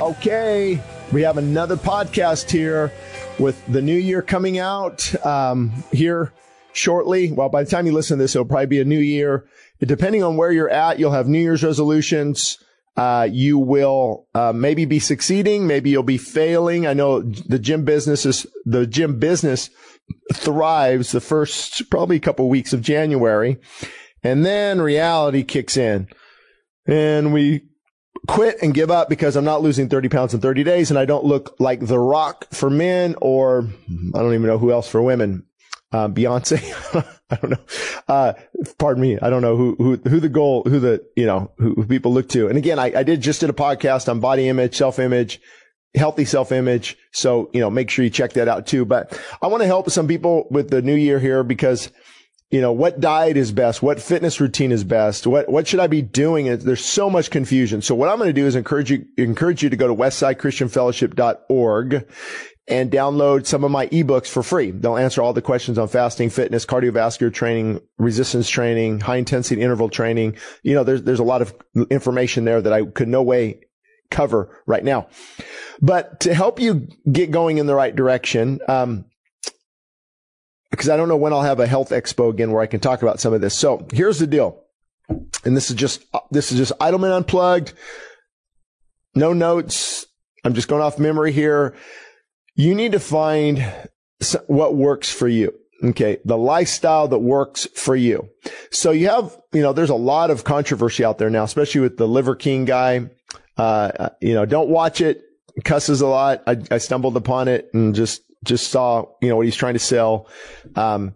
Okay, we have another podcast here with the new year coming out um, here shortly. Well, by the time you listen to this, it'll probably be a new year. Depending on where you're at, you'll have New Year's resolutions. Uh, you will uh, maybe be succeeding, maybe you'll be failing. I know the gym business is the gym business thrives the first probably a couple weeks of January, and then reality kicks in, and we quit and give up because I'm not losing 30 pounds in 30 days and I don't look like The Rock for men or I don't even know who else for women. Uh, Beyonce. I don't know. Uh, pardon me. I don't know who, who, who the goal, who the, you know, who, who people look to. And again, I, I did just did a podcast on body image, self image, healthy self image. So, you know, make sure you check that out too. But I want to help some people with the new year here because you know, what diet is best? What fitness routine is best? What, what should I be doing? There's so much confusion. So what I'm going to do is encourage you, encourage you to go to westsidechristianfellowship.org and download some of my ebooks for free. They'll answer all the questions on fasting, fitness, cardiovascular training, resistance training, high intensity interval training. You know, there's, there's a lot of information there that I could no way cover right now. But to help you get going in the right direction, um, because I don't know when I'll have a health expo again where I can talk about some of this. So here's the deal. And this is just, this is just Idleman Unplugged. No notes. I'm just going off memory here. You need to find what works for you. Okay. The lifestyle that works for you. So you have, you know, there's a lot of controversy out there now, especially with the Liver King guy. Uh, you know, don't watch it. Cusses a lot. I, I stumbled upon it and just just saw, you know, what he's trying to sell. Um,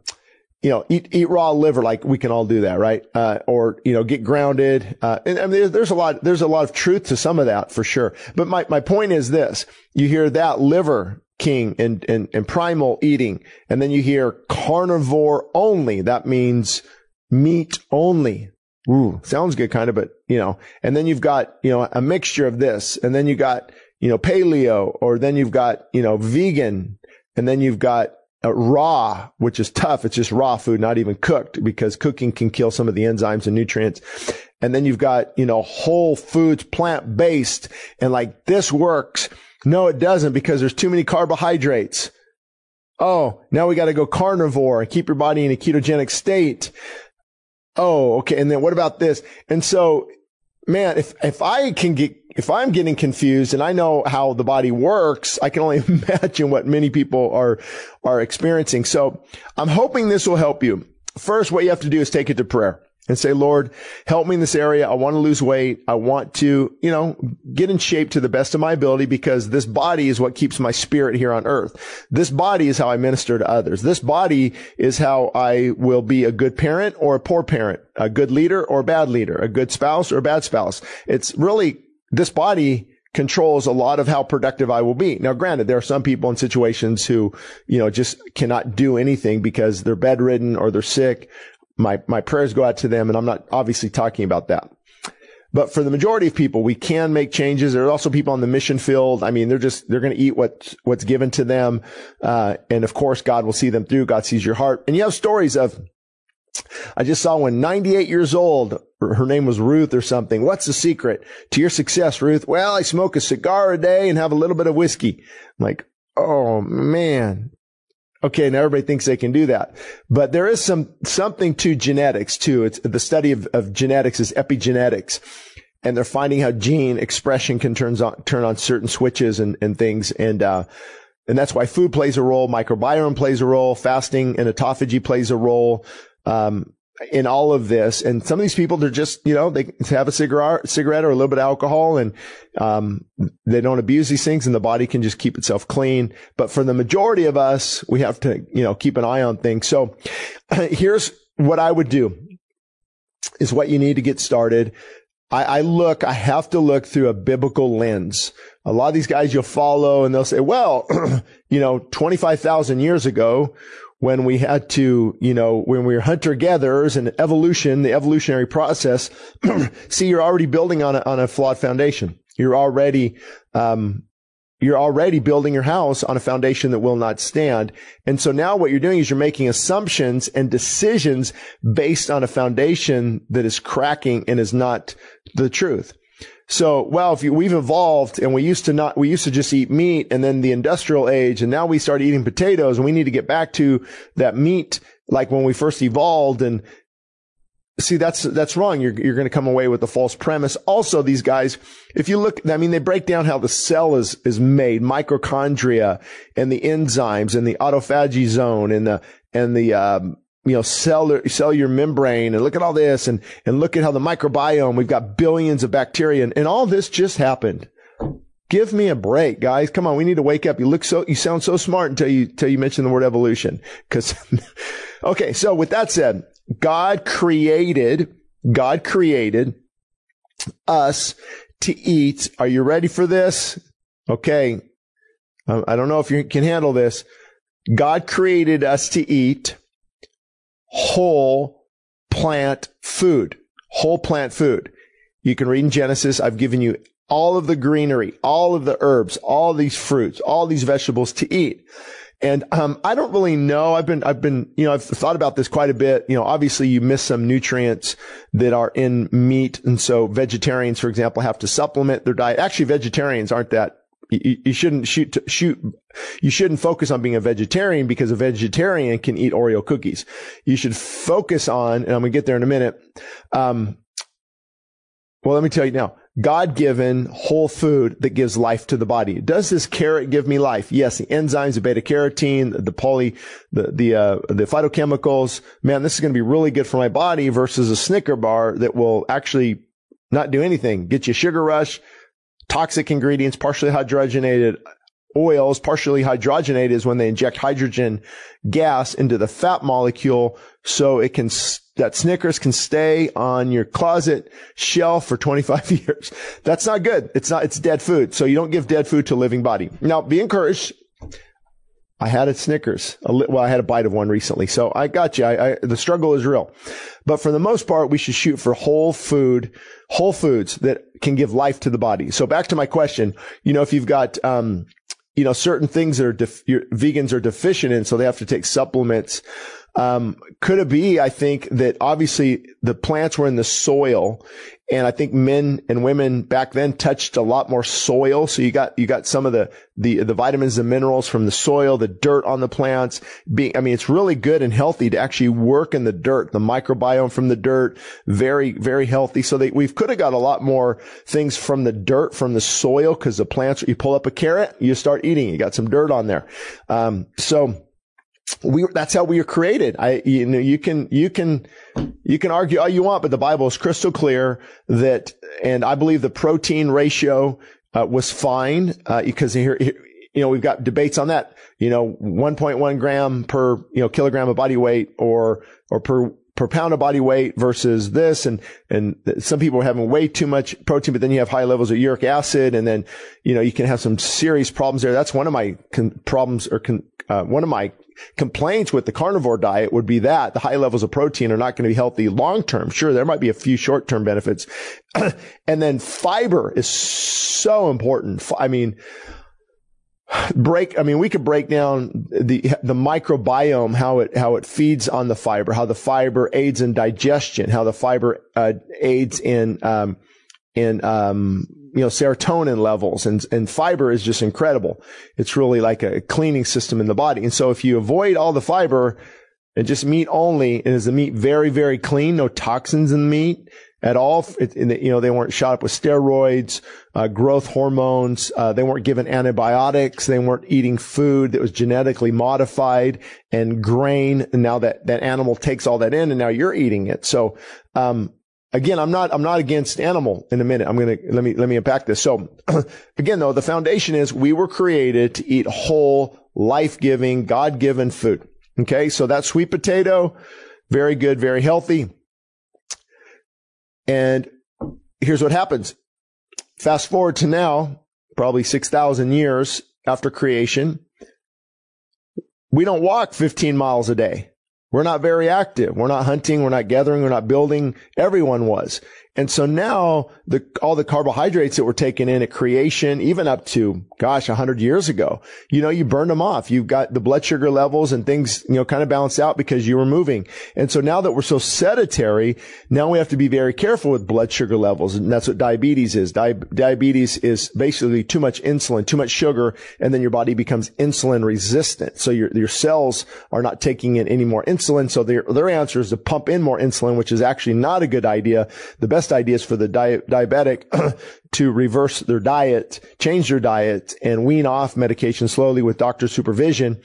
you know, eat, eat raw liver, like we can all do that, right? Uh, or, you know, get grounded. Uh, and there's a lot, there's a lot of truth to some of that for sure. But my, my point is this, you hear that liver king and, and, and primal eating, and then you hear carnivore only. That means meat only. Ooh, sounds good kind of, but you know, and then you've got, you know, a mixture of this, and then you got, you know, paleo, or then you've got, you know, vegan, and then you've got uh, raw, which is tough. It's just raw food, not even cooked because cooking can kill some of the enzymes and nutrients. And then you've got, you know, whole foods, plant based and like this works. No, it doesn't because there's too many carbohydrates. Oh, now we got to go carnivore and keep your body in a ketogenic state. Oh, okay. And then what about this? And so, man, if, if I can get if I'm getting confused and I know how the body works, I can only imagine what many people are, are experiencing. So I'm hoping this will help you. First, what you have to do is take it to prayer and say, Lord, help me in this area. I want to lose weight. I want to, you know, get in shape to the best of my ability because this body is what keeps my spirit here on earth. This body is how I minister to others. This body is how I will be a good parent or a poor parent, a good leader or a bad leader, a good spouse or a bad spouse. It's really this body controls a lot of how productive I will be. Now, granted, there are some people in situations who, you know, just cannot do anything because they're bedridden or they're sick. My, my prayers go out to them. And I'm not obviously talking about that. But for the majority of people, we can make changes. There are also people on the mission field. I mean, they're just, they're going to eat what, what's given to them. Uh, and of course, God will see them through. God sees your heart. And you have stories of, I just saw one 98 years old. Her name was Ruth or something. What's the secret to your success, Ruth? Well, I smoke a cigar a day and have a little bit of whiskey. I'm like, oh man. Okay. Now everybody thinks they can do that, but there is some, something to genetics too. It's the study of, of genetics is epigenetics and they're finding how gene expression can turn on, turn on certain switches and, and things. And, uh, and that's why food plays a role. Microbiome plays a role. Fasting and autophagy plays a role um, in all of this. And some of these people, they're just, you know, they have a cigarette, cigarette or a little bit of alcohol and, um, they don't abuse these things and the body can just keep itself clean. But for the majority of us, we have to, you know, keep an eye on things. So here's what I would do is what you need to get started. I, I look, I have to look through a biblical lens a lot of these guys you'll follow and they'll say, well, you know, 25,000 years ago, when we had to, you know, when we were hunter gatherers and evolution, the evolutionary process, see, you're already building on a, on a flawed foundation. You're already, um, you're already building your house on a foundation that will not stand. And so now what you're doing is you're making assumptions and decisions based on a foundation that is cracking and is not the truth. So, well, if you, we've evolved and we used to not, we used to just eat meat and then the industrial age and now we start eating potatoes and we need to get back to that meat like when we first evolved and see that's that's wrong. You're you're going to come away with a false premise. Also these guys if you look i mean they break down how the cell is is made mitochondria and the enzymes and the autophagy zone and the and the um, you know, cellular, cellular membrane and look at all this and, and look at how the microbiome, we've got billions of bacteria and, and all this just happened. Give me a break, guys. Come on. We need to wake up. You look so, you sound so smart until you, until you mention the word evolution. Cause, okay. So with that said, God created, God created us to eat. Are you ready for this? Okay. Um, I don't know if you can handle this. God created us to eat whole plant food, whole plant food. You can read in Genesis. I've given you all of the greenery, all of the herbs, all these fruits, all these vegetables to eat. And um, I don't really know. I've been, I've been, you know, I've thought about this quite a bit. You know, obviously you miss some nutrients that are in meat, and so vegetarians, for example, have to supplement their diet. Actually, vegetarians aren't that you, shouldn't shoot, shoot, you shouldn't focus on being a vegetarian because a vegetarian can eat Oreo cookies. You should focus on, and I'm going to get there in a minute. Um, well, let me tell you now, God given whole food that gives life to the body. Does this carrot give me life? Yes. The enzymes, the beta carotene, the poly, the, the, uh, the phytochemicals. Man, this is going to be really good for my body versus a Snicker bar that will actually not do anything. Get you sugar rush, toxic ingredients, partially hydrogenated oils, partially hydrogenated is when they inject hydrogen gas into the fat molecule so it can, that Snickers can stay on your closet shelf for 25 years. That's not good. It's not, it's dead food. So you don't give dead food to a living body. Now be encouraged. I had a Snickers. A li- well, I had a bite of one recently. So I got you. I, I, the struggle is real. But for the most part, we should shoot for whole food, whole foods that can give life to the body. So back to my question, you know, if you've got, um, you know, certain things that are def- vegans are deficient in, so they have to take supplements. Um, could it be, I think that obviously the plants were in the soil and I think men and women back then touched a lot more soil. So you got, you got some of the, the, the vitamins and minerals from the soil, the dirt on the plants being, I mean, it's really good and healthy to actually work in the dirt, the microbiome from the dirt, very, very healthy. So they, we could have got a lot more things from the dirt, from the soil, cause the plants, you pull up a carrot, you start eating, you got some dirt on there. Um, so, we that's how we were created. I you know you can you can you can argue all you want, but the Bible is crystal clear that, and I believe the protein ratio uh, was fine uh, because here, here you know we've got debates on that. You know, 1.1 gram per you know kilogram of body weight or or per per pound of body weight versus this and and some people are having way too much protein but then you have high levels of uric acid and then you know you can have some serious problems there that's one of my con- problems or con- uh, one of my complaints with the carnivore diet would be that the high levels of protein are not going to be healthy long term. Sure, there might be a few short term benefits. and then fiber is so important. I mean, break i mean we could break down the the microbiome how it how it feeds on the fiber how the fiber aids in digestion how the fiber uh, aids in um, in um, you know, serotonin levels and, and fiber is just incredible. It's really like a cleaning system in the body. And so if you avoid all the fiber and just meat only, and is the meat very, very clean, no toxins in the meat at all? It, you know, they weren't shot up with steroids, uh, growth hormones. Uh, they weren't given antibiotics. They weren't eating food that was genetically modified and grain. And now that, that animal takes all that in and now you're eating it. So, um, again, I'm not, I'm not against animal in a minute. I'm going to, let me, let me unpack this. So again, though, the foundation is we were created to eat whole, life-giving, God-given food. Okay. So that sweet potato, very good, very healthy. And here's what happens. Fast forward to now, probably 6,000 years after creation, we don't walk 15 miles a day. We're not very active. We're not hunting. We're not gathering. We're not building. Everyone was. And so now the, all the carbohydrates that were taken in at creation, even up to, gosh, a hundred years ago, you know, you burned them off. You've got the blood sugar levels and things, you know, kind of balanced out because you were moving. And so now that we're so sedentary, now we have to be very careful with blood sugar levels. And that's what diabetes is. Di- diabetes is basically too much insulin, too much sugar, and then your body becomes insulin resistant. So your, your cells are not taking in any more insulin. So their, their answer is to pump in more insulin, which is actually not a good idea. The best best ideas for the di- diabetic to reverse their diet, change their diet, and wean off medication slowly with doctor supervision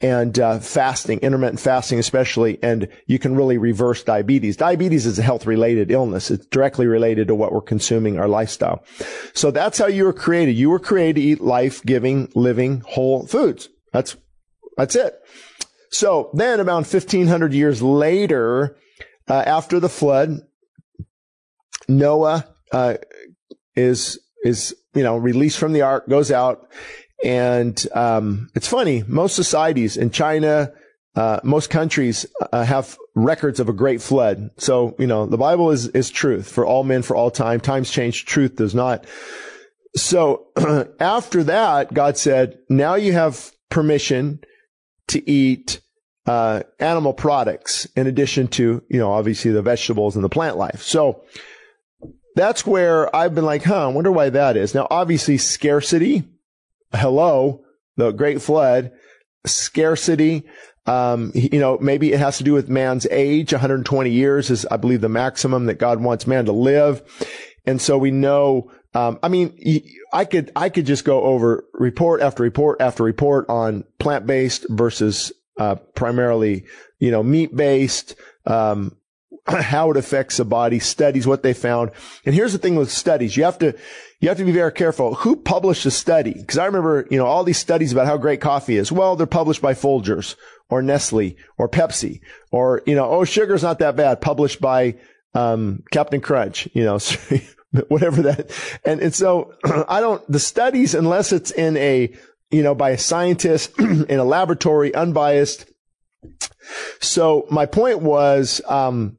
and uh, fasting, intermittent fasting especially, and you can really reverse diabetes. Diabetes is a health related illness. It's directly related to what we're consuming, our lifestyle. So that's how you were created. You were created to eat life giving, living, whole foods. That's, that's it. So then about 1500 years later, uh, after the flood, Noah uh, is is you know released from the ark, goes out, and um, it's funny. Most societies in China, uh, most countries uh, have records of a great flood. So you know the Bible is is truth for all men for all time. Times change, truth does not. So after that, God said, "Now you have permission to eat." Uh, animal products in addition to, you know, obviously the vegetables and the plant life. So, that's where I've been like, huh, I wonder why that is. Now, obviously scarcity. Hello, the great flood, scarcity. Um, you know, maybe it has to do with man's age. 120 years is, I believe, the maximum that God wants man to live. And so we know, um, I mean, I could, I could just go over report after report after report on plant-based versus, uh, primarily, you know, meat-based, um, how it affects the body, studies, what they found. And here's the thing with studies. You have to, you have to be very careful. Who published a study? Because I remember, you know, all these studies about how great coffee is. Well, they're published by Folgers or Nestle or Pepsi or, you know, oh, sugar's not that bad, published by, um, Captain Crunch, you know, whatever that. And, and so I don't, the studies, unless it's in a, you know, by a scientist in a laboratory, unbiased. So my point was, um,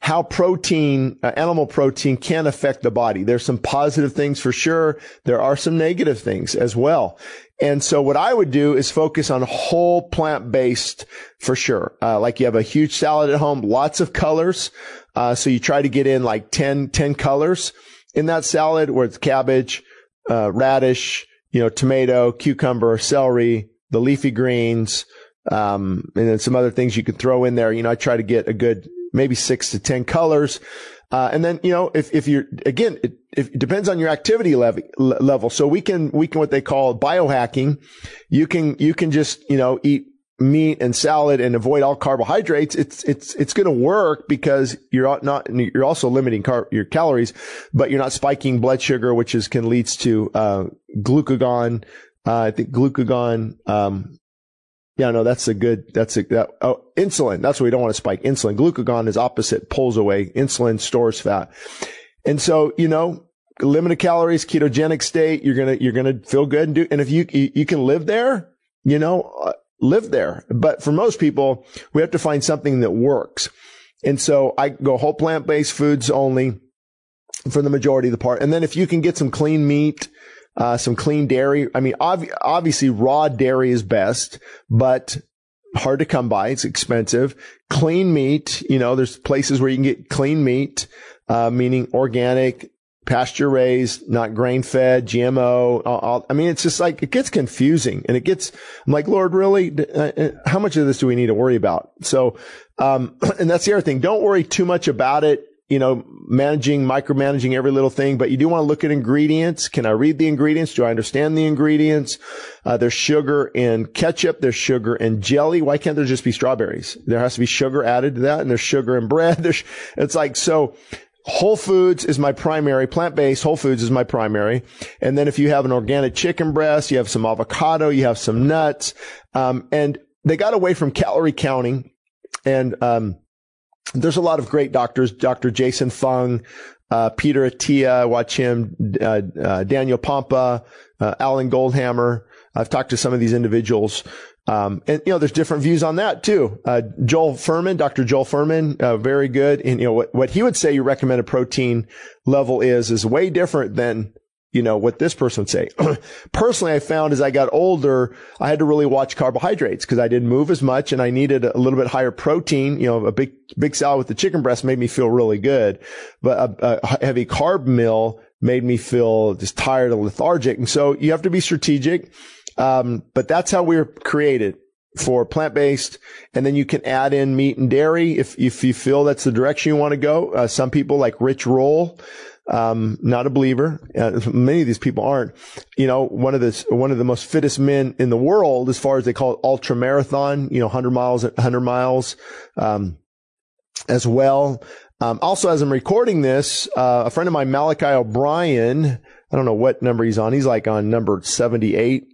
how protein, uh, animal protein can affect the body. There's some positive things for sure. There are some negative things as well. And so what I would do is focus on whole plant based for sure. Uh, like you have a huge salad at home, lots of colors. Uh, so you try to get in like 10, 10 colors in that salad where it's cabbage, uh, radish, you know, tomato, cucumber, celery, the leafy greens, um, and then some other things you could throw in there. You know, I try to get a good maybe six to 10 colors. Uh, and then, you know, if, if you're, again, it, it depends on your activity level, level. So we can, we can what they call biohacking. You can, you can just, you know, eat meat and salad and avoid all carbohydrates. It's, it's, it's going to work because you're not, you're also limiting car, your calories, but you're not spiking blood sugar, which is, can leads to, uh, glucagon. Uh, I think glucagon, um, yeah, no, that's a good, that's a, that, oh, insulin. That's what we don't want to spike. Insulin. Glucagon is opposite, pulls away. Insulin stores fat. And so, you know, limited calories, ketogenic state, you're going to, you're going to feel good and do, and if you, you, you can live there, you know, uh, live there. But for most people, we have to find something that works. And so I go whole plant based foods only for the majority of the part. And then if you can get some clean meat, uh, some clean dairy. I mean, ob- obviously raw dairy is best, but hard to come by. It's expensive. Clean meat, you know, there's places where you can get clean meat, uh, meaning organic, pasture raised, not grain fed, GMO. All, all, I mean, it's just like, it gets confusing and it gets, I'm like, Lord, really? Uh, uh, how much of this do we need to worry about? So, um, and that's the other thing. Don't worry too much about it you know, managing, micromanaging every little thing, but you do want to look at ingredients. Can I read the ingredients? Do I understand the ingredients? Uh, there's sugar in ketchup. There's sugar in jelly. Why can't there just be strawberries? There has to be sugar added to that. And there's sugar in bread. There's, it's like, so Whole foods is my primary, plant-based whole foods is my primary. And then if you have an organic chicken breast, you have some avocado, you have some nuts. Um, and they got away from calorie counting and, um, there's a lot of great doctors, Dr. Jason Fung, uh, Peter Attia, watch him, uh, uh, Daniel Pompa, uh, Alan Goldhamer. I've talked to some of these individuals. Um, and you know, there's different views on that too. Uh, Joel Fuhrman, Dr. Joel Fuhrman, uh, very good. And you know, what, what he would say your recommended protein level is, is way different than you know, what this person would say. Personally, I found as I got older, I had to really watch carbohydrates because I didn't move as much and I needed a little bit higher protein. You know, a big, big salad with the chicken breast made me feel really good, but a, a heavy carb meal made me feel just tired and lethargic. And so you have to be strategic. Um, but that's how we we're created for plant-based. And then you can add in meat and dairy if, if you feel that's the direction you want to go. Uh, some people like Rich Roll um, not a believer. Uh, many of these people aren't. You know, one of the one of the most fittest men in the world, as far as they call it, ultra marathon. You know, hundred miles, hundred miles, um, as well. Um, also, as I'm recording this, uh, a friend of mine, Malachi O'Brien, I don't know what number he's on. He's like on number 78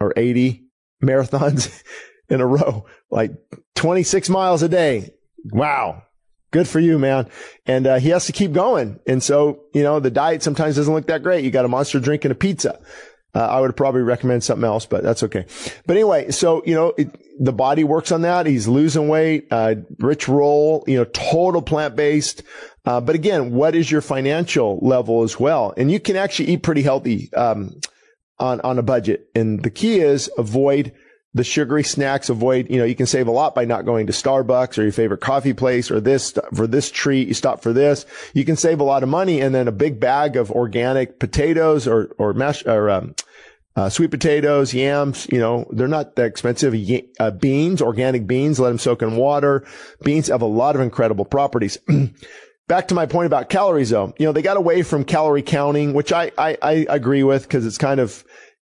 or 80 marathons in a row, like 26 miles a day. Wow good for you, man. And uh, he has to keep going. And so, you know, the diet sometimes doesn't look that great. You got a monster drink and a pizza. Uh, I would probably recommend something else, but that's okay. But anyway, so, you know, it, the body works on that. He's losing weight, uh, Rich Roll, you know, total plant based. Uh, but again, what is your financial level as well? And you can actually eat pretty healthy, um, on, on a budget. And the key is avoid the sugary snacks avoid, you know, you can save a lot by not going to Starbucks or your favorite coffee place or this for this treat. You stop for this. You can save a lot of money and then a big bag of organic potatoes or, or mash or, um, uh, sweet potatoes, yams, you know, they're not that expensive. Uh, beans, organic beans, let them soak in water. Beans have a lot of incredible properties. Back to my point about calories though, you know, they got away from calorie counting, which I, I, I agree with because it's kind of,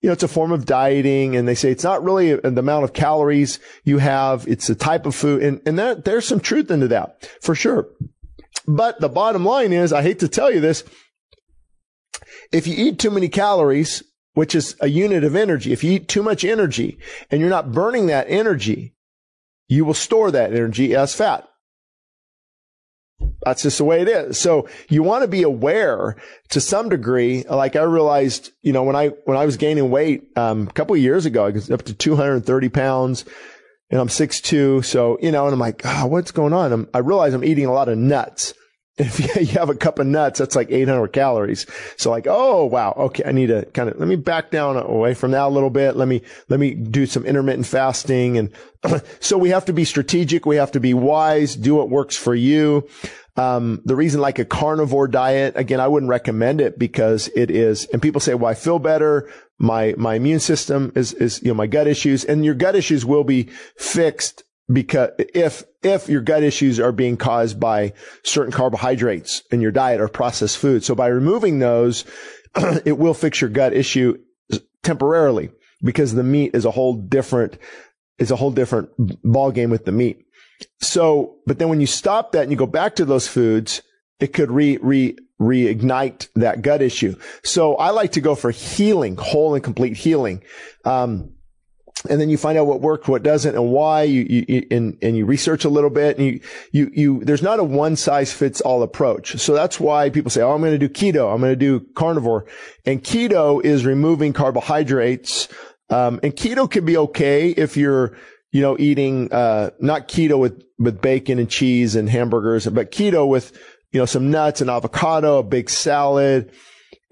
you know, it's a form of dieting and they say it's not really the amount of calories you have. It's the type of food. And, and that, there's some truth into that for sure. But the bottom line is, I hate to tell you this. If you eat too many calories, which is a unit of energy, if you eat too much energy and you're not burning that energy, you will store that energy as fat. That's just the way it is. So you want to be aware to some degree. Like I realized, you know, when I, when I was gaining weight, um, a couple of years ago, I was up to 230 pounds and I'm 6'2. So, you know, and I'm like, oh, what's going on? I'm, I realize I'm eating a lot of nuts. If you have a cup of nuts, that's like 800 calories. So like, oh, wow. Okay. I need to kind of, let me back down away from that a little bit. Let me, let me do some intermittent fasting. And so we have to be strategic. We have to be wise, do what works for you. Um, the reason like a carnivore diet, again, I wouldn't recommend it because it is, and people say, well, I feel better. My, my immune system is, is, you know, my gut issues and your gut issues will be fixed because if, if your gut issues are being caused by certain carbohydrates in your diet or processed food. So by removing those, it will fix your gut issue temporarily because the meat is a whole different, is a whole different ball game with the meat. So, but then when you stop that and you go back to those foods, it could re, re, reignite that gut issue. So I like to go for healing, whole and complete healing. Um, and then you find out what worked, what doesn't, and why. You, you, and, and you research a little bit, and you, you, you. There's not a one size fits all approach. So that's why people say, "Oh, I'm going to do keto. I'm going to do carnivore." And keto is removing carbohydrates. Um, and keto can be okay if you're you know, eating, uh, not keto with, with bacon and cheese and hamburgers, but keto with, you know, some nuts and avocado, a big salad.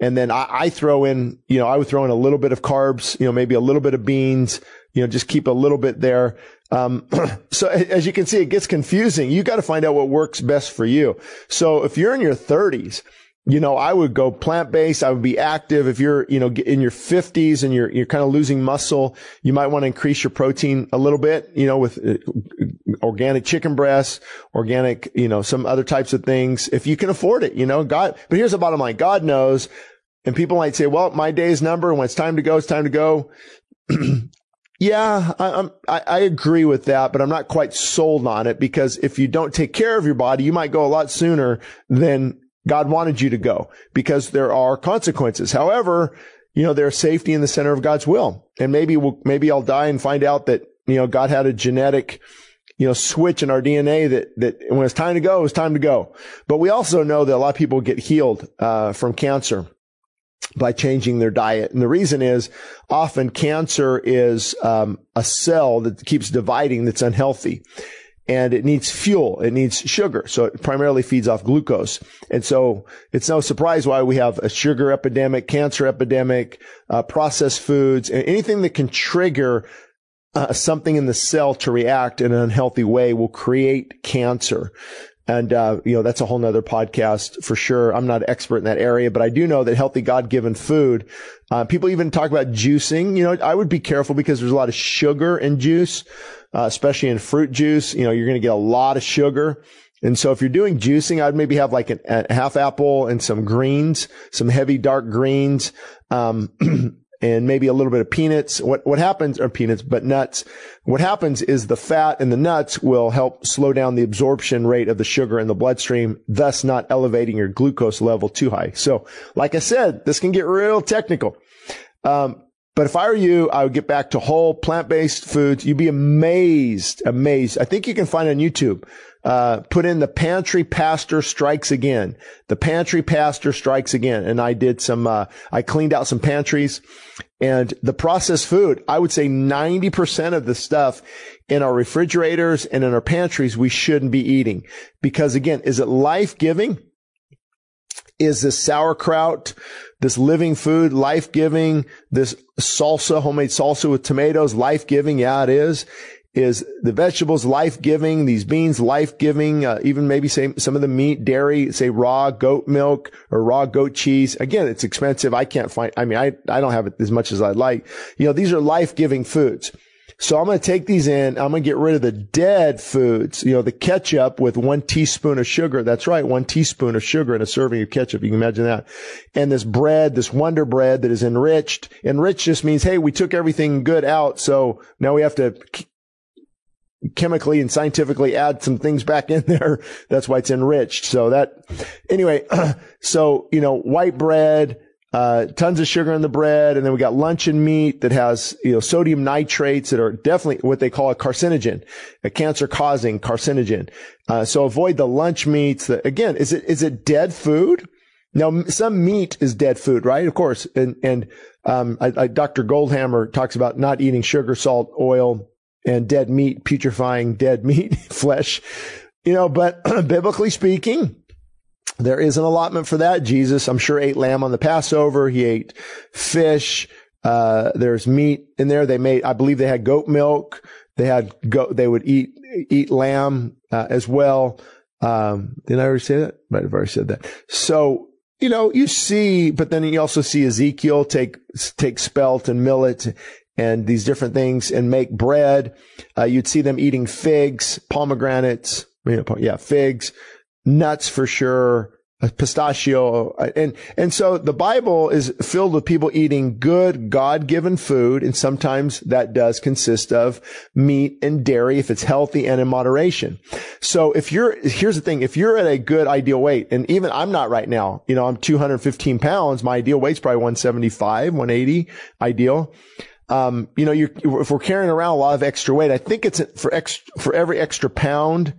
And then I, I throw in, you know, I would throw in a little bit of carbs, you know, maybe a little bit of beans, you know, just keep a little bit there. Um, so as you can see, it gets confusing. You got to find out what works best for you. So if you're in your thirties, you know, I would go plant based. I would be active. If you're, you know, in your fifties and you're, you're kind of losing muscle, you might want to increase your protein a little bit, you know, with uh, organic chicken breasts, organic, you know, some other types of things. If you can afford it, you know, God, but here's the bottom line. God knows. And people might say, well, my day day's number. And When it's time to go, it's time to go. Yeah, I, I, I agree with that, but I'm not quite sold on it because if you don't take care of your body, you might go a lot sooner than God wanted you to go because there are consequences. However, you know, there's safety in the center of God's will. And maybe we'll, maybe I'll die and find out that, you know, God had a genetic, you know, switch in our DNA that, that when it's time to go, it's time to go. But we also know that a lot of people get healed, uh, from cancer by changing their diet. And the reason is often cancer is, um, a cell that keeps dividing that's unhealthy and it needs fuel. It needs sugar. So it primarily feeds off glucose. And so it's no surprise why we have a sugar epidemic, cancer epidemic, uh, processed foods, and anything that can trigger uh, something in the cell to react in an unhealthy way will create cancer. And, uh, you know, that's a whole nother podcast for sure. I'm not an expert in that area, but I do know that healthy God given food, uh, people even talk about juicing. You know, I would be careful because there's a lot of sugar in juice, uh, especially in fruit juice. You know, you're going to get a lot of sugar. And so if you're doing juicing, I'd maybe have like an, a half apple and some greens, some heavy dark greens. Um, and maybe a little bit of peanuts. What, what happens are peanuts, but nuts. What happens is the fat in the nuts will help slow down the absorption rate of the sugar in the bloodstream, thus not elevating your glucose level too high. So, like I said, this can get real technical. Um, but if I were you, I would get back to whole plant-based foods. You'd be amazed, amazed. I think you can find on YouTube uh, put in the pantry pastor strikes again. The pantry pastor strikes again. And I did some, uh, I cleaned out some pantries and the processed food. I would say 90% of the stuff in our refrigerators and in our pantries, we shouldn't be eating because again, is it life giving? Is this sauerkraut, this living food, life giving? This salsa, homemade salsa with tomatoes, life giving? Yeah, it is is the vegetables life-giving, these beans life-giving, uh, even maybe say some of the meat, dairy, say raw goat milk or raw goat cheese. Again, it's expensive. I can't find, I mean, I, I don't have it as much as I'd like. You know, these are life-giving foods. So I'm going to take these in. I'm going to get rid of the dead foods, you know, the ketchup with one teaspoon of sugar. That's right. One teaspoon of sugar in a serving of ketchup. You can imagine that. And this bread, this wonder bread that is enriched. Enriched just means, hey, we took everything good out. So now we have to chemically and scientifically add some things back in there. That's why it's enriched. So that, anyway, so, you know, white bread, uh, tons of sugar in the bread. And then we got luncheon meat that has, you know, sodium nitrates that are definitely what they call a carcinogen, a cancer causing carcinogen. Uh, so avoid the lunch meats that, again, is it, is it dead food? Now, some meat is dead food, right? Of course. And, and, um, I, I, Dr. Goldhamer talks about not eating sugar, salt, oil, and dead meat, putrefying dead meat, flesh, you know, but biblically speaking, there is an allotment for that. Jesus, I'm sure, ate lamb on the Passover. He ate fish. Uh, there's meat in there. They made, I believe they had goat milk. They had goat, they would eat, eat lamb, uh, as well. Um, did I already say that? Might have already said that. So, you know, you see, but then you also see Ezekiel take, take spelt and millet and these different things and make bread. Uh, you'd see them eating figs, pomegranates, you know, yeah, figs, nuts for sure, pistachio. Uh, and, and so the Bible is filled with people eating good God-given food. And sometimes that does consist of meat and dairy if it's healthy and in moderation. So if you're, here's the thing, if you're at a good ideal weight, and even I'm not right now, you know, I'm 215 pounds. My ideal weight's probably 175, 180 ideal um, you know, if we're carrying around a lot of extra weight, I think it's for extra, for every extra pound,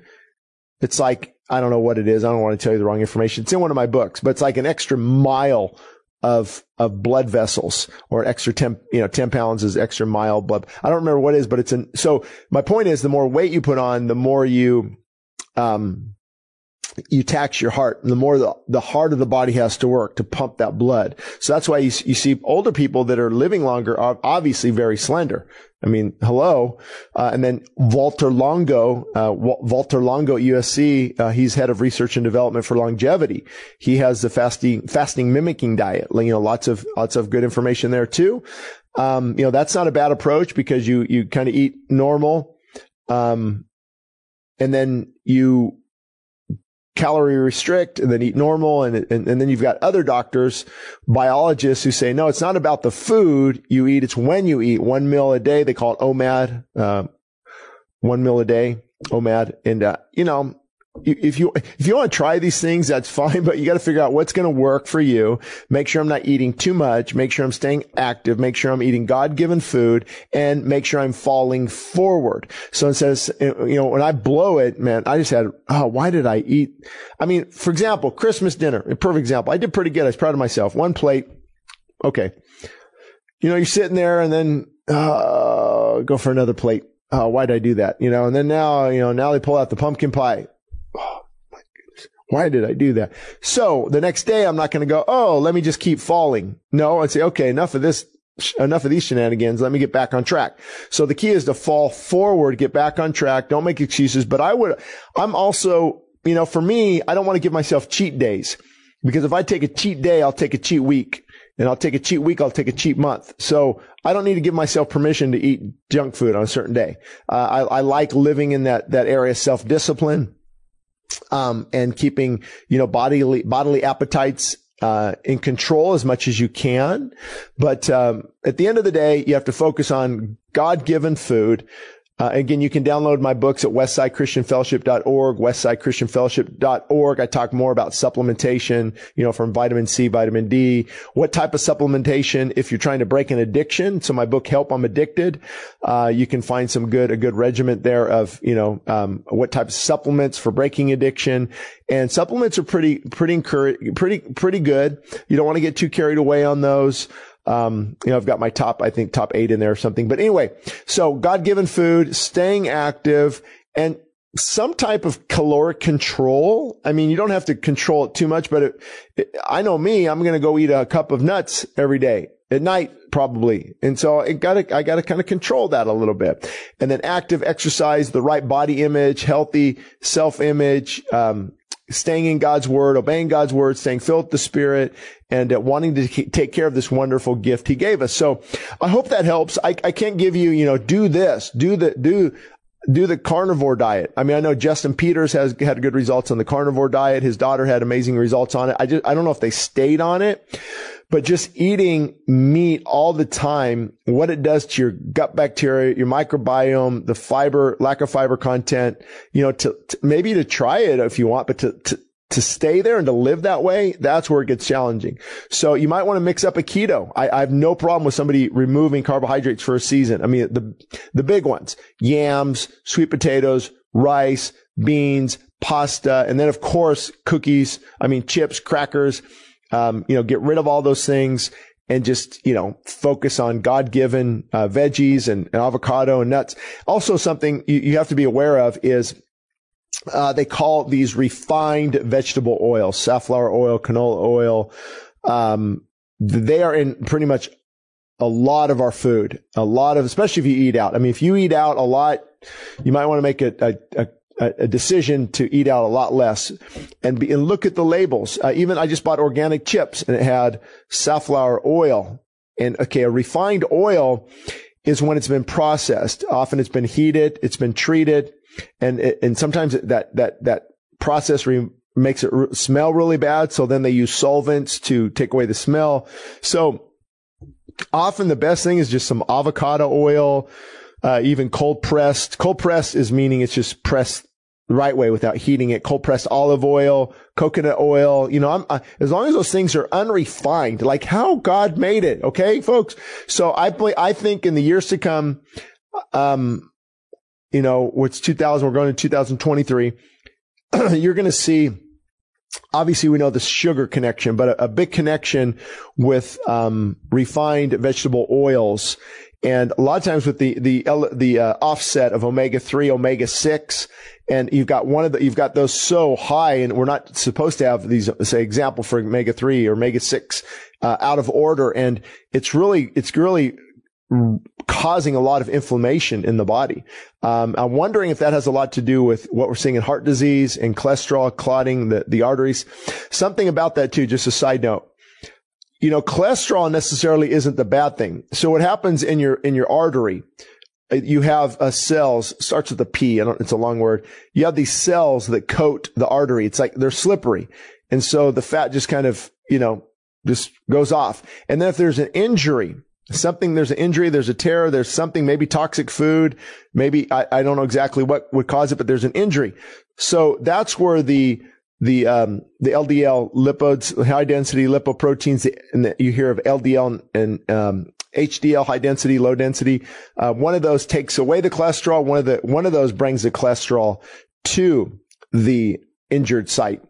it's like, I don't know what it is. I don't want to tell you the wrong information. It's in one of my books, but it's like an extra mile of, of blood vessels or extra 10, you know, 10 pounds is extra mile blood. I don't remember what it is, but it's an, so my point is the more weight you put on, the more you, um, you tax your heart and the more the, the heart of the body has to work to pump that blood. So that's why you, you see older people that are living longer are obviously very slender. I mean, hello. Uh, and then Walter Longo, uh, Walter Longo at USC, uh, he's head of research and development for longevity. He has the fasting, fasting mimicking diet. You know, lots of, lots of good information there too. Um, you know, that's not a bad approach because you, you kind of eat normal. Um, and then you calorie restrict and then eat normal. And, and, and then you've got other doctors, biologists who say, no, it's not about the food you eat. It's when you eat one meal a day. They call it OMAD, uh, one meal a day, OMAD. And, uh, you know, if you if you want to try these things, that's fine, but you got to figure out what's going to work for you. Make sure I'm not eating too much. Make sure I'm staying active. Make sure I'm eating God-given food, and make sure I'm falling forward. So it says, you know, when I blow it, man, I just had, oh, why did I eat? I mean, for example, Christmas dinner, a perfect example. I did pretty good. I was proud of myself. One plate, okay. You know, you're sitting there, and then uh, go for another plate. Oh, why did I do that? You know, and then now, you know, now they pull out the pumpkin pie why did I do that? So the next day, I'm not going to go, oh, let me just keep falling. No, I'd say, okay, enough of this, enough of these shenanigans. Let me get back on track. So the key is to fall forward, get back on track. Don't make excuses. But I would, I'm also, you know, for me, I don't want to give myself cheat days because if I take a cheat day, I'll take a cheat week. And I'll take a cheat week. I'll take a cheat month. So I don't need to give myself permission to eat junk food on a certain day. Uh, I, I like living in that, that area of self discipline um, and keeping, you know, bodily, bodily appetites, uh, in control as much as you can. But, um, at the end of the day, you have to focus on God given food. Uh, again, you can download my books at westsidechristianfellowship.org, westsidechristianfellowship.org. I talk more about supplementation, you know, from vitamin C, vitamin D, what type of supplementation if you're trying to break an addiction. So my book, Help I'm Addicted, uh, you can find some good, a good regiment there of, you know, um, what type of supplements for breaking addiction. And supplements are pretty, pretty encourage, pretty, pretty good. You don't want to get too carried away on those. Um, you know, I've got my top, I think top eight in there or something. But anyway, so God given food, staying active and some type of caloric control. I mean, you don't have to control it too much, but it, it, I know me, I'm going to go eat a cup of nuts every day at night, probably. And so I gotta, I gotta kind of control that a little bit. And then active exercise, the right body image, healthy self image, um, staying in God's word, obeying God's word, staying filled with the spirit and uh, wanting to take care of this wonderful gift he gave us. So I hope that helps. I, I can't give you, you know, do this, do the, do, do the carnivore diet. I mean, I know Justin Peters has had good results on the carnivore diet. His daughter had amazing results on it. I just, I don't know if they stayed on it, but just eating meat all the time, what it does to your gut bacteria, your microbiome, the fiber, lack of fiber content, you know, to, to maybe to try it if you want, but to, to, to stay there and to live that way, that's where it gets challenging. So you might want to mix up a keto. I, I, have no problem with somebody removing carbohydrates for a season. I mean, the, the big ones, yams, sweet potatoes, rice, beans, pasta, and then of course, cookies. I mean, chips, crackers. Um, you know, get rid of all those things and just, you know, focus on God given uh, veggies and, and, avocado and nuts. Also, something you, you have to be aware of is uh, they call these refined vegetable oils, safflower oil, canola oil. Um, they are in pretty much a lot of our food, a lot of, especially if you eat out. I mean, if you eat out a lot, you might want to make a, a, a decision to eat out a lot less and, be, and look at the labels. Uh, even I just bought organic chips and it had safflower oil and okay, a refined oil is when it's been processed. Often it's been heated, it's been treated, and and sometimes that that that process re- makes it re- smell really bad. So then they use solvents to take away the smell. So often the best thing is just some avocado oil, uh, even cold pressed. Cold pressed is meaning it's just pressed the right way without heating it. Cold pressed olive oil, coconut oil. You know, I'm, as long as those things are unrefined, like how God made it. Okay, folks. So I, I think in the years to come, um, you know, what's 2000, we're going to 2023. you're going to see, obviously we know the sugar connection, but a, a big connection with, um, refined vegetable oils and a lot of times with the, the, the, uh, offset of omega 3, omega 6, and you've got one of the, you've got those so high and we're not supposed to have these, say example for omega 3 or omega 6, uh, out of order. And it's really, it's really causing a lot of inflammation in the body. Um, I'm wondering if that has a lot to do with what we're seeing in heart disease and cholesterol clotting the, the arteries. Something about that too, just a side note you know, cholesterol necessarily isn't the bad thing. So what happens in your, in your artery, uh, you have a uh, cells, starts with a P, I don't, it's a long word. You have these cells that coat the artery. It's like they're slippery. And so the fat just kind of, you know, just goes off. And then if there's an injury, something, there's an injury, there's a tear, there's something, maybe toxic food, maybe I, I don't know exactly what would cause it, but there's an injury. So that's where the, the, um, the LDL lipids, high density lipoproteins, and you hear of LDL and, um, HDL, high density, low density. Uh, one of those takes away the cholesterol. One of the, one of those brings the cholesterol to the injured site.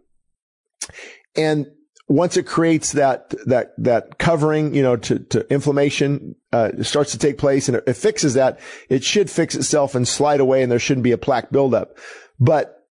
And once it creates that, that, that covering, you know, to, to inflammation, uh, starts to take place and it, it fixes that, it should fix itself and slide away and there shouldn't be a plaque buildup. But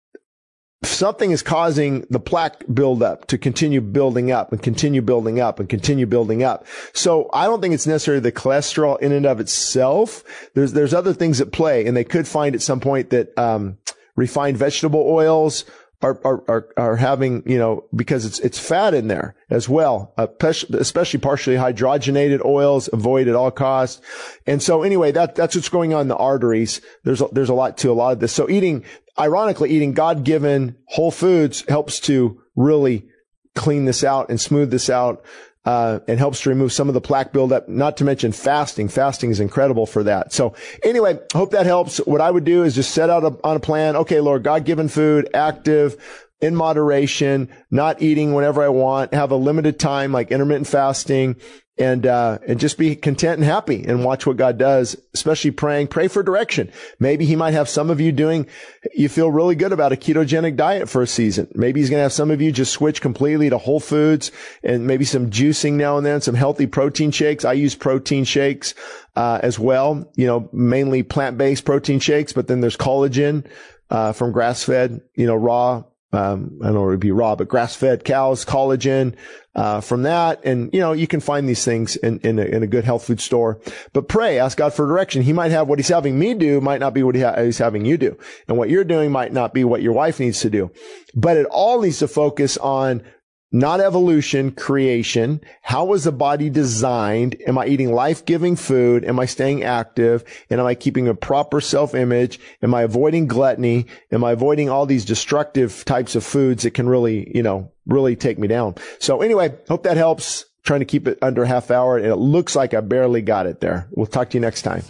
something is causing the plaque buildup to continue building up and continue building up and continue building up. So I don't think it's necessarily the cholesterol in and of itself. There's, there's other things at play and they could find at some point that, um, refined vegetable oils are, are, are, are, having, you know, because it's, it's fat in there as well, uh, especially partially hydrogenated oils, avoid at all costs. And so anyway, that, that's what's going on in the arteries. There's a, there's a lot to a lot of this. So eating, ironically, eating God given whole foods helps to really clean this out and smooth this out uh, and helps to remove some of the plaque buildup. Not to mention fasting. Fasting is incredible for that. So anyway, hope that helps. What I would do is just set out a, on a plan. Okay, Lord, God given food, active, in moderation, not eating whenever I want, have a limited time like intermittent fasting, and uh, and just be content and happy and watch what God does. Especially praying, pray for direction. Maybe He might have some of you doing. You feel really good about a ketogenic diet for a season. Maybe He's going to have some of you just switch completely to whole foods and maybe some juicing now and then, some healthy protein shakes. I use protein shakes uh, as well. You know, mainly plant based protein shakes, but then there's collagen. Uh, from grass fed, you know, raw um, I don't know, it would be raw, but grass fed cows, collagen, uh, from that. And, you know, you can find these things in, in a, in a good health food store, but pray, ask God for direction. He might have what he's having me do might not be what he ha- he's having you do. And what you're doing might not be what your wife needs to do, but it all needs to focus on not evolution, creation. How was the body designed? Am I eating life-giving food? Am I staying active? And am I keeping a proper self-image? Am I avoiding gluttony? Am I avoiding all these destructive types of foods that can really, you know, really take me down? So anyway, hope that helps. Trying to keep it under half hour and it looks like I barely got it there. We'll talk to you next time.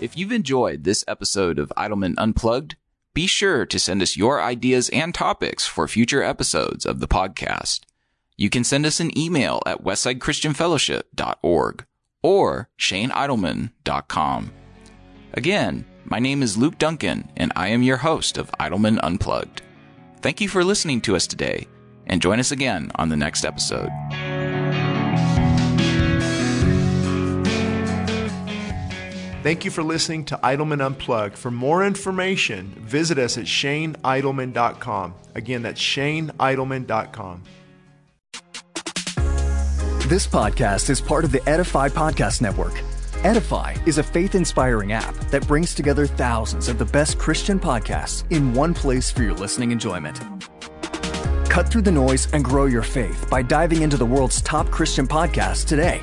If you've enjoyed this episode of Idleman Unplugged, be sure to send us your ideas and topics for future episodes of the podcast. You can send us an email at westsidechristianfellowship.org or shaneidleman.com. Again, my name is Luke Duncan, and I am your host of Idleman Unplugged. Thank you for listening to us today, and join us again on the next episode. Thank you for listening to Idleman Unplugged. For more information, visit us at shaneidleman.com. Again, that's shaneidleman.com. This podcast is part of the Edify Podcast Network. Edify is a faith inspiring app that brings together thousands of the best Christian podcasts in one place for your listening enjoyment. Cut through the noise and grow your faith by diving into the world's top Christian podcasts today